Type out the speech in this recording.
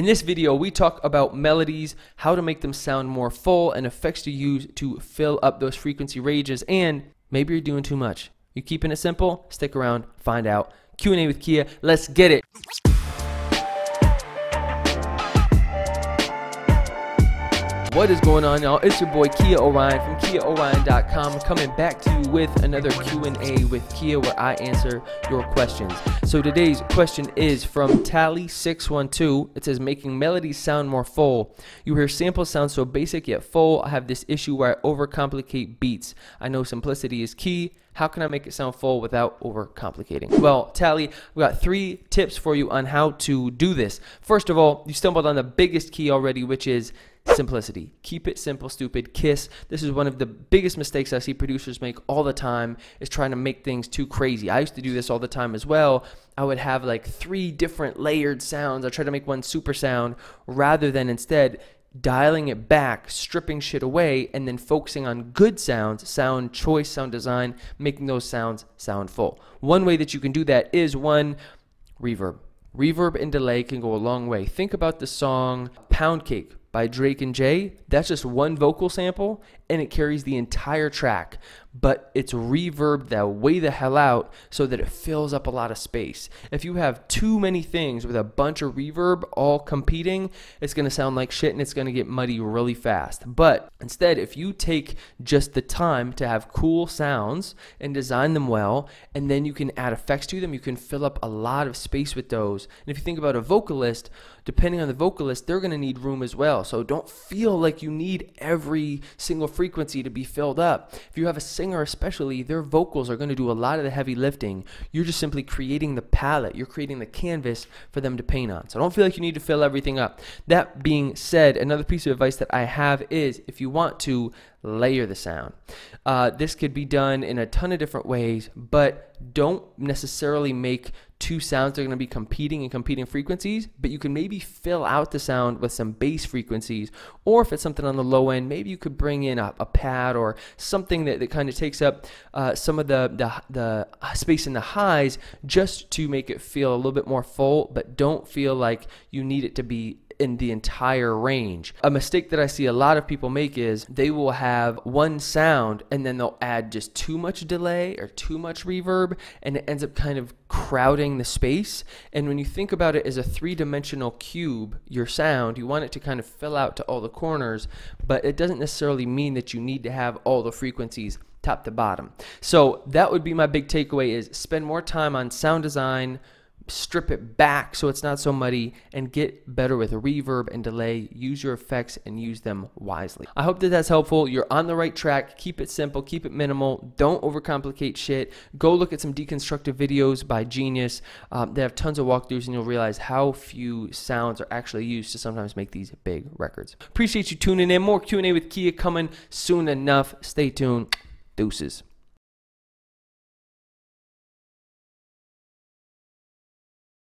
In this video, we talk about melodies, how to make them sound more full, and effects to use to fill up those frequency ranges, and maybe you're doing too much. You keeping it simple? Stick around, find out. Q&A with Kia. Let's get it. What is going on, y'all? It's your boy Kia Orion from KiaOrion.com, coming back to you with another Q&A with Kia, where I answer your questions. So today's question is from Tally612. It says, "Making melodies sound more full. You hear samples sound so basic yet full. I have this issue where I overcomplicate beats. I know simplicity is key. How can I make it sound full without overcomplicating? Well, Tally, we got three tips for you on how to do this. First of all, you stumbled on the biggest key already, which is simplicity. Keep it simple, stupid. Kiss. This is one of the biggest mistakes I see producers make all the time is trying to make things too crazy. I used to do this all the time as well. I would have like three different layered sounds. I try to make one super sound rather than instead dialing it back, stripping shit away, and then focusing on good sounds, sound choice, sound design, making those sounds sound full. One way that you can do that is one, reverb. Reverb and delay can go a long way. Think about the song Pound Cake by Drake and Jay. That's just one vocal sample and it carries the entire track, but it's reverbed that way the hell out so that it fills up a lot of space. If you have too many things with a bunch of reverb all competing, it's to sound like shit and it's to get muddy really fast. But instead, if you take just the time to have cool sounds and design them well, and then you can add effects to them, you can fill up a lot of space with those. And if you think about a vocalist, depending on the vocalist, they're to need room as well. So don't feel like you need every single frequency to be filled up. If you have a singer, especially, their vocals are going to do a lot of the heavy lifting. You're just simply creating the palette, you're creating the canvas for them to paint on. So don't feel like you need to fill everything up. That being said, another piece of advice that I have is if you want to layer the sound. Uh, this could be done in a ton of different ways, but don't necessarily make two sounds that are going to be competing and competing frequencies, but you can maybe fill out the sound with some bass frequencies. Or if it's something on the low end, maybe you could bring in a, a pad or something that, that kind of takes up uh, some of the, the, the space in the highs just to make it feel a little bit more full, but don't feel like you need it to be in the entire range. A mistake that I see a lot of people make is they will have one sound and then they'll add just too much delay or too much reverb and it ends up kind of crowding the space. And when you think about it as a three dimensional cube, your sound, you want it to kind of fill out to all the corners, but it doesn't necessarily mean that you need to have all the frequencies top to bottom. So that would be my big takeaway is spend more time on sound design, strip it back so it's not so muddy and get better with reverb and delay. Use your effects and use them wisely. I hope that that's helpful. You're on the right track. Keep it simple. Keep it minimal. Don't overcomplicate shit. Go look at some deconstructive videos by genius. Um, they have tons of walkthroughs and you'll realize how few sounds are actually used to sometimes make these big records. Appreciate you tuning in. More q&a with kia coming soon enough. Stay tuned. Deuces